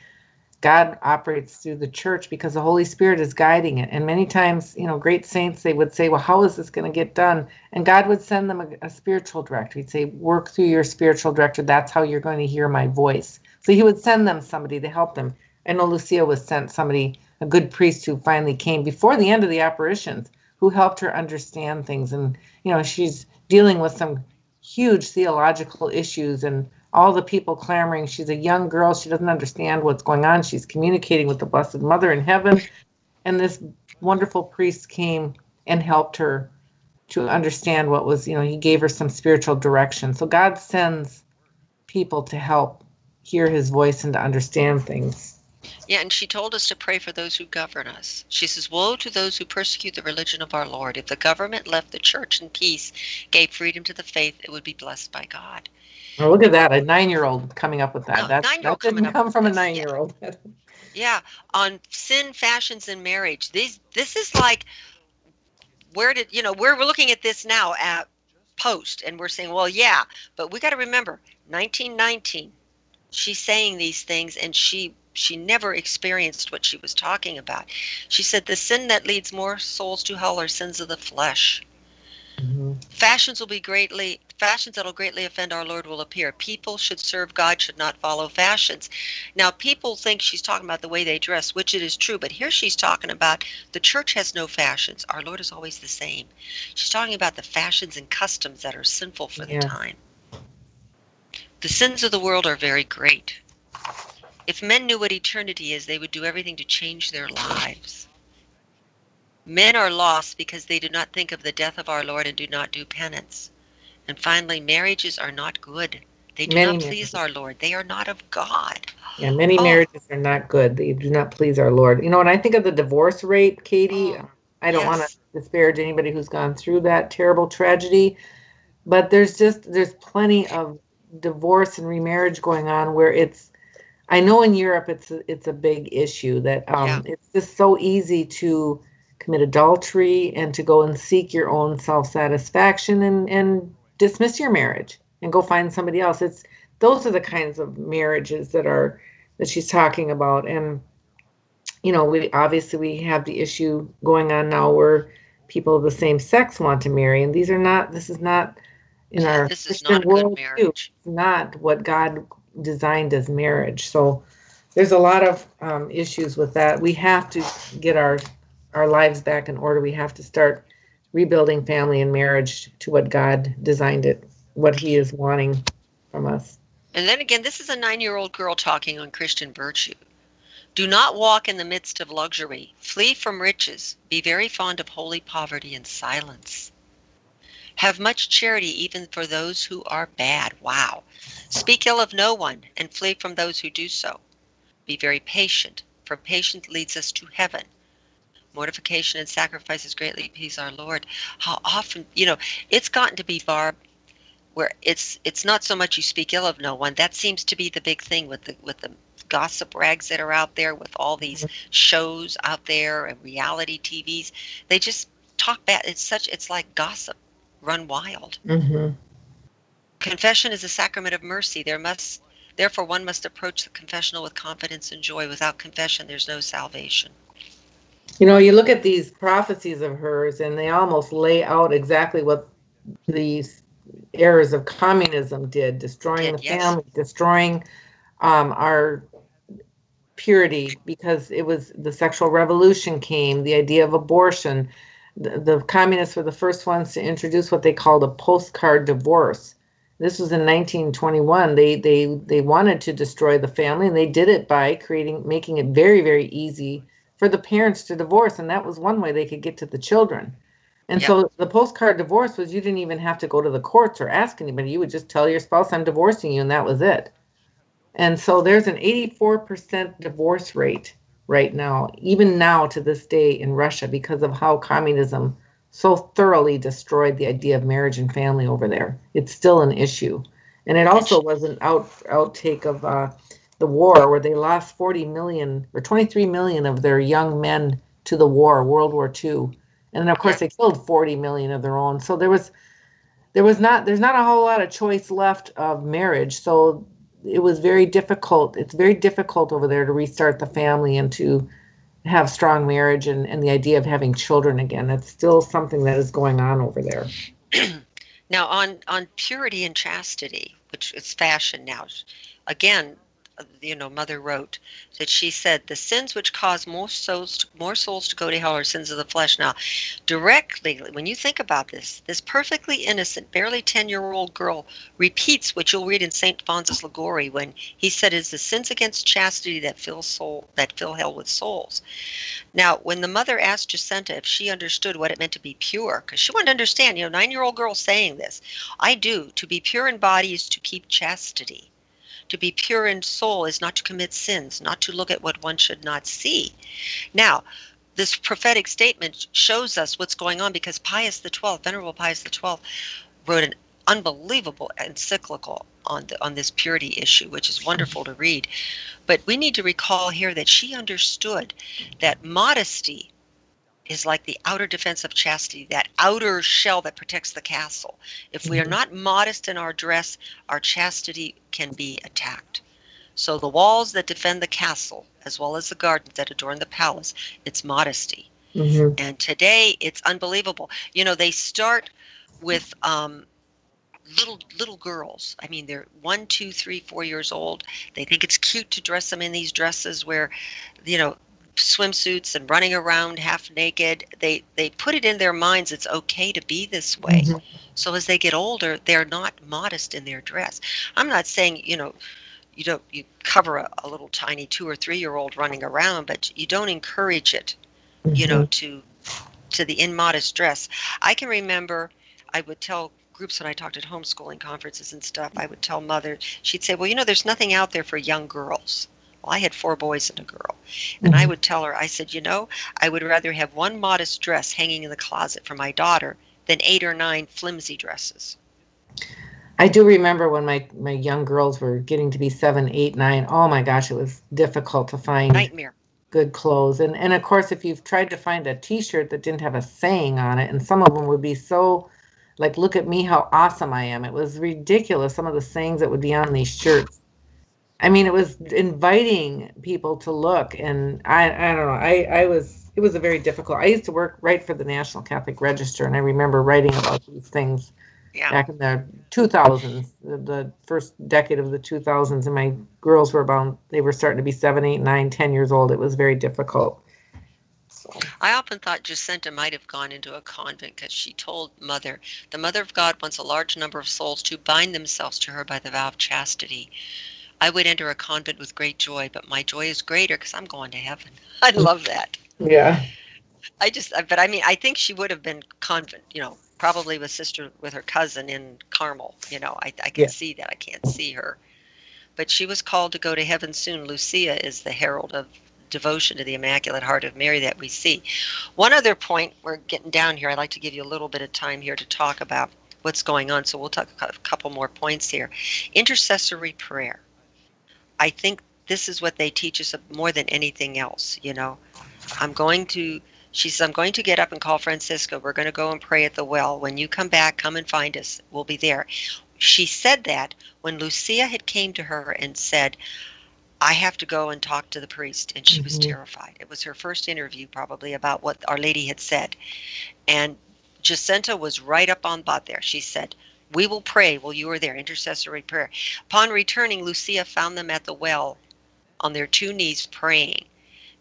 Speaker 3: God operates through the church because the Holy Spirit is guiding it. And many times, you know, great saints, they would say, Well, how is this going to get done? And God would send them a, a, spiritual director. He'd say, Work through your spiritual director. That's how you're going to hear my voice. So he would send them somebody to help them. I know Lucia was sent somebody, a good priest who finally came before the end of the apparitions, who helped her understand things. And, you know, she's dealing with some huge theological issues and all the people clamoring. She's a young girl. She doesn't understand what's going on. She's communicating with the Blessed Mother in heaven. And this wonderful priest came and helped her to understand what was, you know, he gave her some spiritual direction. So God sends people to help hear his voice and to understand things.
Speaker 2: Yeah, and she told us to pray for those who govern us. She says, Woe to those who persecute the religion of our Lord. If the government left the church in peace, gave freedom to the faith, it would be blessed by God.
Speaker 3: Well, look at that, a nine year old coming up with that. No, That's, that didn't come from a nine year old.
Speaker 2: Yeah. yeah, on sin, fashions, and marriage. These, this is like, where did, you know, we're, we're looking at this now at post, and we're saying, well, yeah, but we got to remember 1919, she's saying these things, and she she never experienced what she was talking about. She said, The sin that leads more souls to hell are sins of the flesh. Mm-hmm. Fashions will be greatly fashions that will greatly offend our Lord will appear. People should serve God, should not follow fashions. Now, people think she's talking about the way they dress, which it is true, but here she's talking about the church has no fashions. Our Lord is always the same. She's talking about the fashions and customs that are sinful for the time. The sins of the world are very great. If men knew what eternity is, they would do everything to change their lives. Men are lost because they do not think of the death of our Lord and do not do penance. And finally, marriages are not good. They do many not please marriages. our Lord. They are not of God.
Speaker 3: Yeah, many oh. marriages are not good. They do not please our Lord. You know, when I think of the divorce rate, Katie, oh, I don't yes. want to disparage anybody who's gone through that terrible tragedy, but there's just there's plenty of divorce and remarriage going on where it's I know in Europe it's a, it's a big issue that um, yeah. it's just so easy to commit adultery and to go and seek your own self satisfaction and, and dismiss your marriage and go find somebody else. It's those are the kinds of marriages that are that she's talking about. And you know, we obviously we have the issue going on now where people of the same sex want to marry, and these are not. This is not in our
Speaker 2: this is Christian world. Too, it's
Speaker 3: not what God designed as marriage. So there's a lot of um, issues with that. We have to get our our lives back in order. We have to start rebuilding family and marriage to what God designed it, what He is wanting from us.
Speaker 2: And then again, this is a nine year old girl talking on Christian virtue. Do not walk in the midst of luxury. Flee from riches. Be very fond of holy poverty and silence. Have much charity even for those who are bad. Wow. Speak ill of no one and flee from those who do so. Be very patient, for patience leads us to heaven mortification and sacrifices greatly please our Lord. How often, you know, it's gotten to be Barb where it's it's not so much you speak ill of no one. That seems to be the big thing with the with the gossip rags that are out there with all these mm-hmm. shows out there and reality TVs. They just talk bad. It's such it's like gossip run wild. Mm-hmm. Confession is a sacrament of mercy. There must therefore one must approach the confessional with confidence and joy. Without confession, there's no salvation.
Speaker 3: You know, you look at these prophecies of hers, and they almost lay out exactly what these errors of communism did destroying did, the yes. family, destroying um, our purity because it was the sexual revolution came, the idea of abortion. The, the communists were the first ones to introduce what they called a postcard divorce. This was in 1921. They they they wanted to destroy the family, and they did it by creating, making it very very easy for the parents to divorce, and that was one way they could get to the children. And yep. so the postcard divorce was you didn't even have to go to the courts or ask anybody. You would just tell your spouse, I'm divorcing you, and that was it. And so there's an 84% divorce rate right now, even now to this day in Russia, because of how communism so thoroughly destroyed the idea of marriage and family over there. It's still an issue. And it also was an out outtake of uh, the war where they lost 40 million or 23 million of their young men to the war, World War II. And then of course they killed 40 million of their own. So there was there was not there's not a whole lot of choice left of marriage. So it was very difficult. It's very difficult over there to restart the family and to have strong marriage and, and the idea of having children again. That's still something that is going on over there.
Speaker 2: now on on purity and chastity, which is fashion now, again, you know, Mother wrote that she said the sins which cause more souls to, more souls to go to hell are sins of the flesh. Now, directly, when you think about this, this perfectly innocent, barely ten-year-old girl repeats what you'll read in Saint Francis Liguori when he said, "It's the sins against chastity that fill soul that fill hell with souls." Now, when the mother asked Jacinta if she understood what it meant to be pure, because she wanted to understand, you know, nine-year-old girl saying this, I do. To be pure in body is to keep chastity. To be pure in soul is not to commit sins, not to look at what one should not see. Now, this prophetic statement shows us what's going on because Pius XII, Venerable Pius XII, wrote an unbelievable encyclical on the, on this purity issue, which is wonderful to read. But we need to recall here that she understood that modesty is like the outer defense of chastity, that outer shell that protects the castle. If we are mm-hmm. not modest in our dress, our chastity can be attacked. So the walls that defend the castle, as well as the gardens that adorn the palace, it's modesty. Mm-hmm. And today it's unbelievable. You know, they start with um, little little girls. I mean, they're one, two, three, four years old. They think it's cute to dress them in these dresses where, you know, swimsuits and running around half naked they they put it in their minds it's okay to be this way mm-hmm. so as they get older they're not modest in their dress i'm not saying you know you don't you cover a, a little tiny two or three year old running around but you don't encourage it mm-hmm. you know mm-hmm. to to the immodest dress i can remember i would tell groups when i talked at homeschooling conferences and stuff i would tell mother she'd say well you know there's nothing out there for young girls I had four boys and a girl. And mm-hmm. I would tell her, I said, you know, I would rather have one modest dress hanging in the closet for my daughter than eight or nine flimsy dresses.
Speaker 3: I do remember when my, my young girls were getting to be seven, eight, nine. Oh my gosh, it was difficult to find
Speaker 2: nightmare
Speaker 3: good clothes. And and of course, if you've tried to find a T-shirt that didn't have a saying on it, and some of them would be so like, "Look at me, how awesome I am." It was ridiculous. Some of the sayings that would be on these shirts. I mean, it was inviting people to look, and I, I don't know. I, I was, it was a very difficult. I used to work right for the National Catholic Register, and I remember writing about these things yeah. back in the 2000s, the, the, first decade of the 2000s, and my girls were about, they were starting to be seven, eight, nine, ten years old. It was very difficult.
Speaker 2: So. I often thought Jacinta might have gone into a convent because she told Mother, the Mother of God wants a large number of souls to bind themselves to her by the vow of chastity. I would enter a convent with great joy, but my joy is greater because I'm going to heaven. I mm. love that.
Speaker 3: Yeah.
Speaker 2: I just, uh, but I mean, I think she would have been convent, you know, probably with sister, with her cousin in Carmel. You know, I, I can yeah. see that. I can't see her. But she was called to go to heaven soon. Lucia is the herald of devotion to the Immaculate Heart of Mary that we see. One other point, we're getting down here. I'd like to give you a little bit of time here to talk about what's going on. So we'll talk a couple more points here. Intercessory prayer. I think this is what they teach us more than anything else. You know, I'm going to. She says, I'm going to get up and call Francisco. We're going to go and pray at the well. When you come back, come and find us. We'll be there. She said that when Lucia had came to her and said, I have to go and talk to the priest. And she mm-hmm. was terrified. It was her first interview, probably, about what Our Lady had said. And Jacinta was right up on bot there. She said, we will pray while you are there, intercessory prayer. Upon returning, Lucia found them at the well on their two knees praying.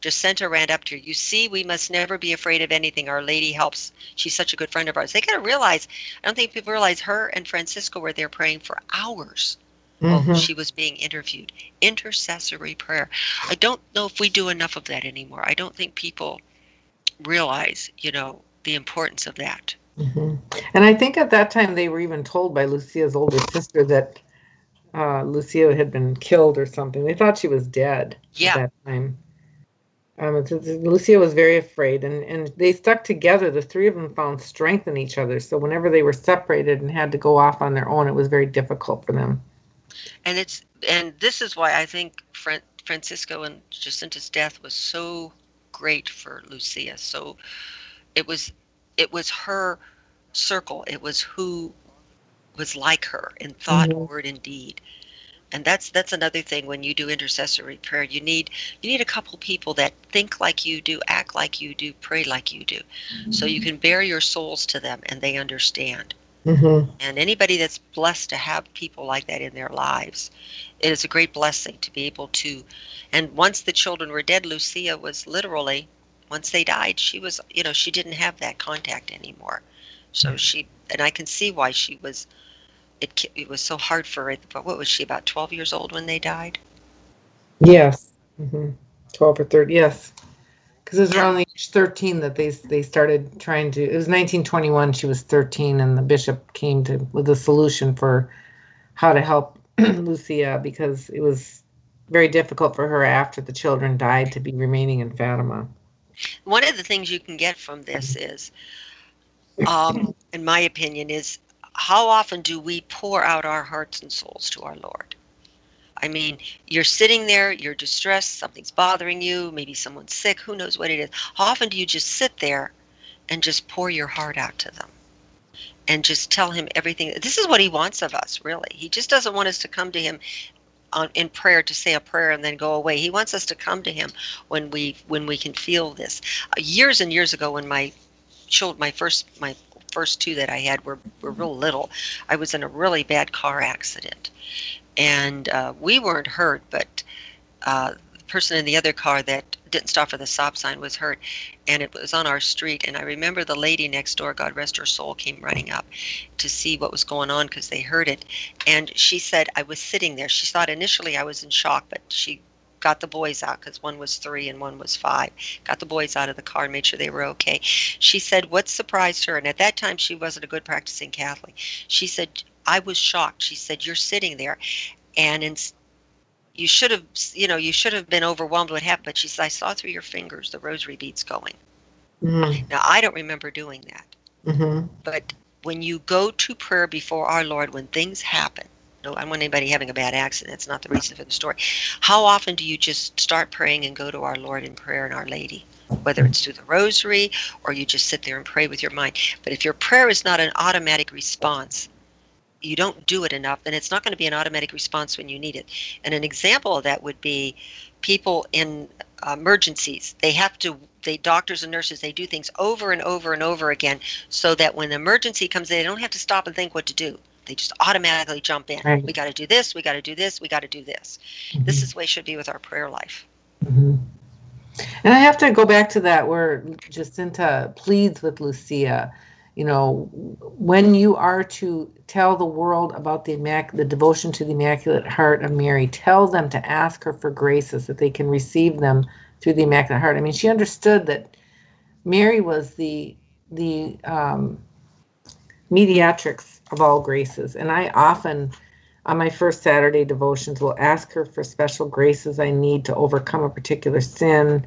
Speaker 2: Jacinta ran up to her. You see, we must never be afraid of anything. Our Lady helps. She's such a good friend of ours. They got to realize, I don't think people realize her and Francisco were there praying for hours mm-hmm. while she was being interviewed. Intercessory prayer. I don't know if we do enough of that anymore. I don't think people realize, you know, the importance of that.
Speaker 3: Mm-hmm. And I think at that time they were even told by Lucia's older sister that uh, Lucia had been killed or something. They thought she was dead
Speaker 2: yeah.
Speaker 3: at that time. Um, Lucia was very afraid, and, and they stuck together. The three of them found strength in each other. So whenever they were separated and had to go off on their own, it was very difficult for them.
Speaker 2: And it's and this is why I think Fran- Francisco and Jacinta's death was so great for Lucia. So it was it was her circle. It was who was like her in thought, mm-hmm. word, and deed. and that's that's another thing when you do intercessory prayer you need you need a couple people that think like you do act like you do pray like you do mm-hmm. so you can bare your souls to them and they understand mm-hmm. and anybody that's blessed to have people like that in their lives it is a great blessing to be able to and once the children were dead lucia was literally once they died she was you know she didn't have that contact anymore so mm-hmm. she and i can see why she was it it was so hard for her. What was she about twelve years old when they died?
Speaker 3: Yes, mm-hmm. twelve or thirteen. Yes, because it was around the age thirteen that they they started trying to. It was nineteen twenty one. She was thirteen, and the bishop came to with a solution for how to help Lucia because it was very difficult for her after the children died to be remaining in Fatima.
Speaker 2: One of the things you can get from this is, um, in my opinion, is how often do we pour out our hearts and souls to our Lord? I mean, you're sitting there, you're distressed, something's bothering you, maybe someone's sick, who knows what it is. How often do you just sit there and just pour your heart out to them? And just tell him everything. This is what he wants of us, really. He just doesn't want us to come to him on, in prayer to say a prayer and then go away. He wants us to come to him when we when we can feel this. Uh, years and years ago, when my children, my first my first two that I had were, were real little. I was in a really bad car accident. And uh, we weren't hurt, but uh, the person in the other car that didn't stop for the stop sign was hurt. And it was on our street. And I remember the lady next door, God rest her soul, came running up to see what was going on because they heard it. And she said, I was sitting there. She thought initially I was in shock, but she got the boys out because one was three and one was five. Got the boys out of the car and made sure they were okay. She said what surprised her, and at that time she wasn't a good practicing Catholic. She said, I was shocked. She said, You're sitting there and in, you should have, you know, you should have been overwhelmed what happened. But she said, I saw through your fingers the rosary beads going. Mm-hmm. Now, I don't remember doing that. Mm-hmm. But when you go to prayer before our Lord, when things happen, no, I don't want anybody having a bad accident. It's not the reason for the story. How often do you just start praying and go to our Lord in prayer and Our Lady? Whether it's through the rosary or you just sit there and pray with your mind. But if your prayer is not an automatic response, you don't do it enough, then it's not going to be an automatic response when you need it. And an example of that would be people in emergencies. They have to they doctors and nurses they do things over and over and over again so that when the emergency comes in they don't have to stop and think what to do they just automatically jump in. Right. We got to do this. We got to do this. We got to do this. Mm-hmm. This is the way it should be with our prayer life.
Speaker 3: Mm-hmm. And I have to go back to that where Jacinta pleads with Lucia. You know, when you are to tell the world about the immac- the devotion to the Immaculate Heart of Mary, tell them to ask her for graces that they can receive them through the Immaculate Heart. I mean, she understood that Mary was the the um, mediatrix of all graces. And I often, on my first Saturday devotions, will ask her for special graces I need to overcome a particular sin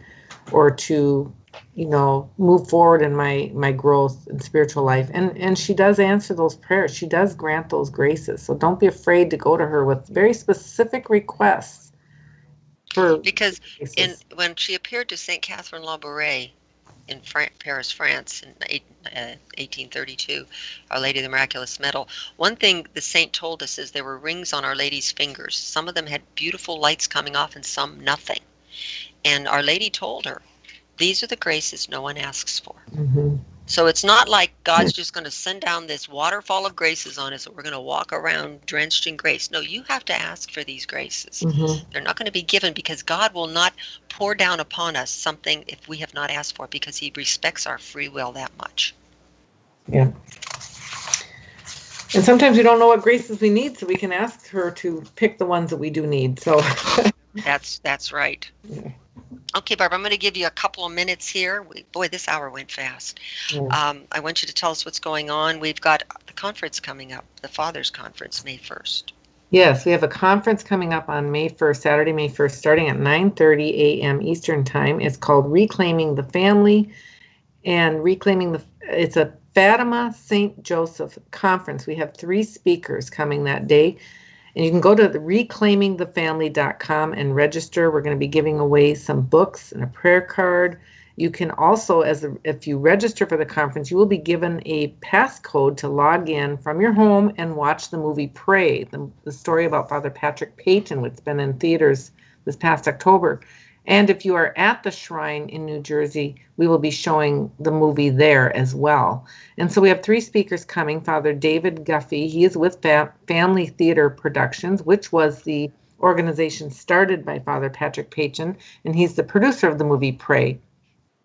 Speaker 3: or to you know move forward in my my growth in spiritual life and and she does answer those prayers she does grant those graces so don't be afraid to go to her with very specific requests
Speaker 2: for because graces. in when she appeared to saint catherine labouré in Paris, France, in eight, uh, 1832, Our Lady of the Miraculous Medal. One thing the saint told us is there were rings on Our Lady's fingers. Some of them had beautiful lights coming off, and some nothing. And Our Lady told her, "These are the graces no one asks for." Mm-hmm. So it's not like God's just going to send down this waterfall of graces on us and we're going to walk around drenched in grace. No, you have to ask for these graces. Mm-hmm. They're not going to be given because God will not pour down upon us something if we have not asked for it because he respects our free will that much.
Speaker 3: Yeah. And sometimes we don't know what graces we need, so we can ask her to pick the ones that we do need. So
Speaker 2: that's that's right. Yeah. Okay, Barbara, I'm going to give you a couple of minutes here. We, boy, this hour went fast. Yeah. Um, I want you to tell us what's going on. We've got the conference coming up, the Fathers Conference, May 1st.
Speaker 3: Yes, we have a conference coming up on May 1st, Saturday, May 1st, starting at 9:30 a.m. Eastern Time. It's called Reclaiming the Family and Reclaiming the it's a Fatima St. Joseph conference. We have three speakers coming that day. And you can go to the reclaimingthefamily.com and register. We're going to be giving away some books and a prayer card You can also, as a, if you register for the conference, you will be given a passcode to log in from your home and watch the movie Pray, the, the story about Father Patrick Peyton, which has been in theaters this past October. And if you are at the shrine in New Jersey, we will be showing the movie there as well. And so we have three speakers coming Father David Guffey, he is with Family Theater Productions, which was the organization started by Father Patrick Peyton, and he's the producer of the movie Pray.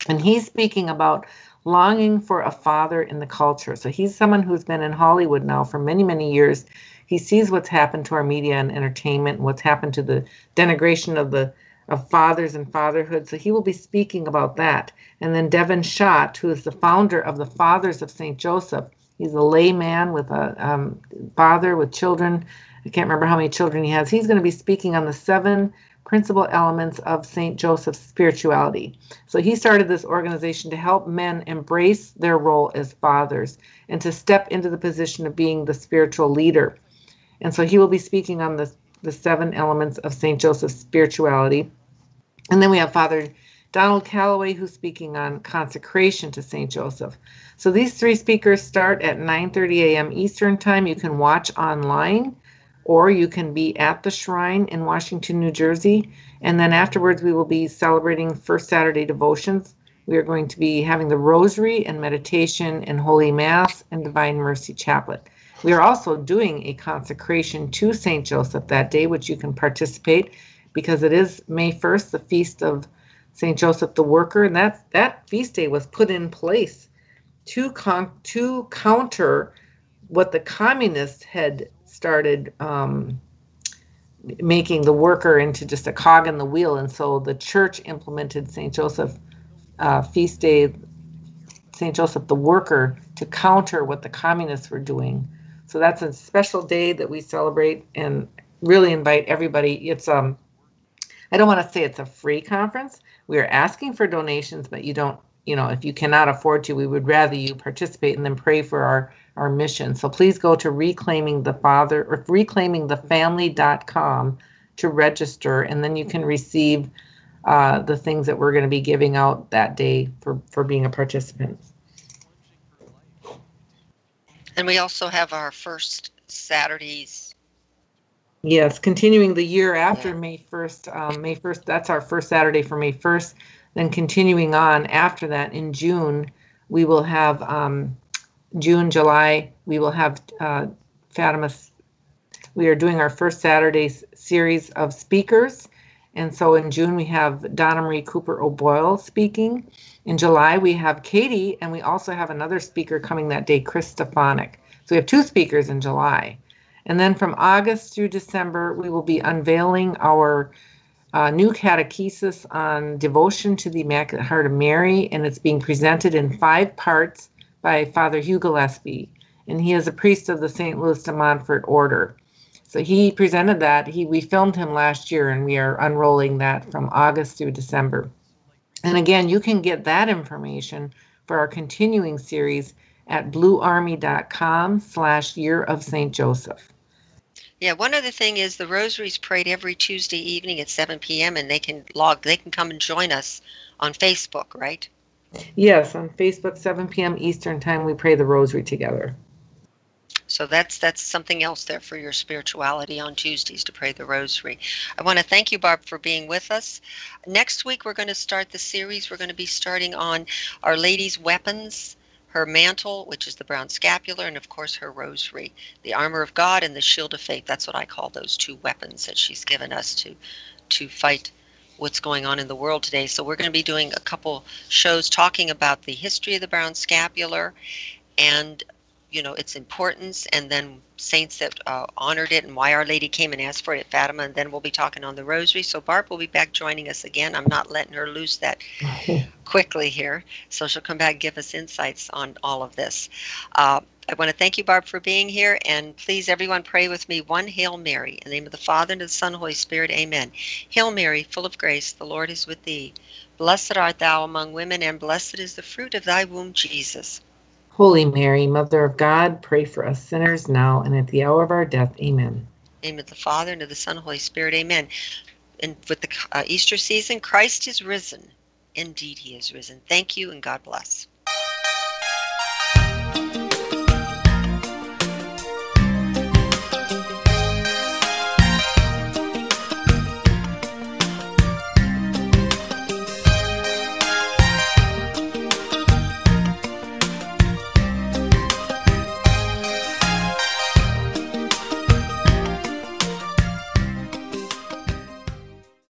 Speaker 3: And he's speaking about longing for a father in the culture. So he's someone who's been in Hollywood now for many, many years. He sees what's happened to our media and entertainment, and what's happened to the denigration of the of fathers and fatherhood. So he will be speaking about that. And then Devin Schadt, who is the founder of the Fathers of St. Joseph, he's a layman with a um, father with children. I can't remember how many children he has. He's going to be speaking on the seven principal elements of St. Joseph's spirituality. So he started this organization to help men embrace their role as fathers and to step into the position of being the spiritual leader. And so he will be speaking on the, the seven elements of St. Joseph's spirituality. And then we have Father Donald Calloway, who's speaking on consecration to St. Joseph. So these three speakers start at 9:30 a.m. Eastern Time. You can watch online or you can be at the shrine in Washington, New Jersey. And then afterwards, we will be celebrating First Saturday devotions. We are going to be having the Rosary and meditation and Holy Mass and Divine Mercy Chaplet. We are also doing a consecration to St. Joseph that day, which you can participate because it is May 1st, the feast of St. Joseph the Worker. And that, that feast day was put in place to, con- to counter what the communists had started um, making the worker into just a cog in the wheel. And so the church implemented St. Joseph uh, feast day, St. Joseph the worker, to counter what the communists were doing. So that's a special day that we celebrate and really invite everybody. It's um, I don't want to say it's a free conference. We are asking for donations, but you don't, you know, if you cannot afford to, we would rather you participate and then pray for our our mission. So please go to reclaiming the father or reclaimingthefamily.com to register, and then you can receive uh, the things that we're going to be giving out that day for, for being a participant.
Speaker 2: And we also have our first Saturdays.
Speaker 3: Yes, continuing the year after yeah. May 1st. Um, May 1st, that's our first Saturday for May 1st. Then continuing on after that in June, we will have um, June, July, we will have uh, Fatima. We are doing our first Saturday series of speakers. And so in June, we have Donna Marie Cooper O'Boyle speaking. In July, we have Katie, and we also have another speaker coming that day, Chris Stefanick. So we have two speakers in July. And then from August through December, we will be unveiling our uh, new catechesis on devotion to the Immaculate Heart of Mary, and it's being presented in five parts by Father Hugh Gillespie, and he is a priest of the St. Louis de Montfort order. So he presented that. He we filmed him last year, and we are unrolling that from August through December. And again, you can get that information for our continuing series at bluearmy.com slash year of St. Joseph.
Speaker 2: Yeah, one other thing is the rosaries prayed every Tuesday evening at 7 p.m. and they can log, they can come and join us on Facebook, right?
Speaker 3: Yes, on Facebook, 7 p.m. Eastern Time, we pray the rosary together.
Speaker 2: So that's that's something else there for your spirituality on Tuesdays to pray the rosary. I want to thank you, Barb, for being with us. Next week we're going to start the series. We're going to be starting on Our Lady's weapons, her mantle, which is the brown scapular, and of course her rosary, the armor of God and the shield of faith. That's what I call those two weapons that she's given us to to fight what's going on in the world today. So we're going to be doing a couple shows talking about the history of the brown scapular and you know its importance and then saints that uh, honored it and why our lady came and asked for it at fatima and then we'll be talking on the rosary so barb will be back joining us again i'm not letting her loose that quickly here so she'll come back and give us insights on all of this uh, I want to thank you, Barb, for being here. And please, everyone, pray with me one Hail Mary. In the name of the Father, and of the Son, and Holy Spirit. Amen. Hail Mary, full of grace, the Lord is with thee. Blessed art thou among women, and blessed is the fruit of thy womb, Jesus.
Speaker 3: Holy Mary, Mother of God, pray for us sinners now and at the hour of our death. Amen.
Speaker 2: Name of the Father, and of the Son, Holy Spirit. Amen. And with the uh, Easter season, Christ is risen. Indeed, he is risen. Thank you and God bless.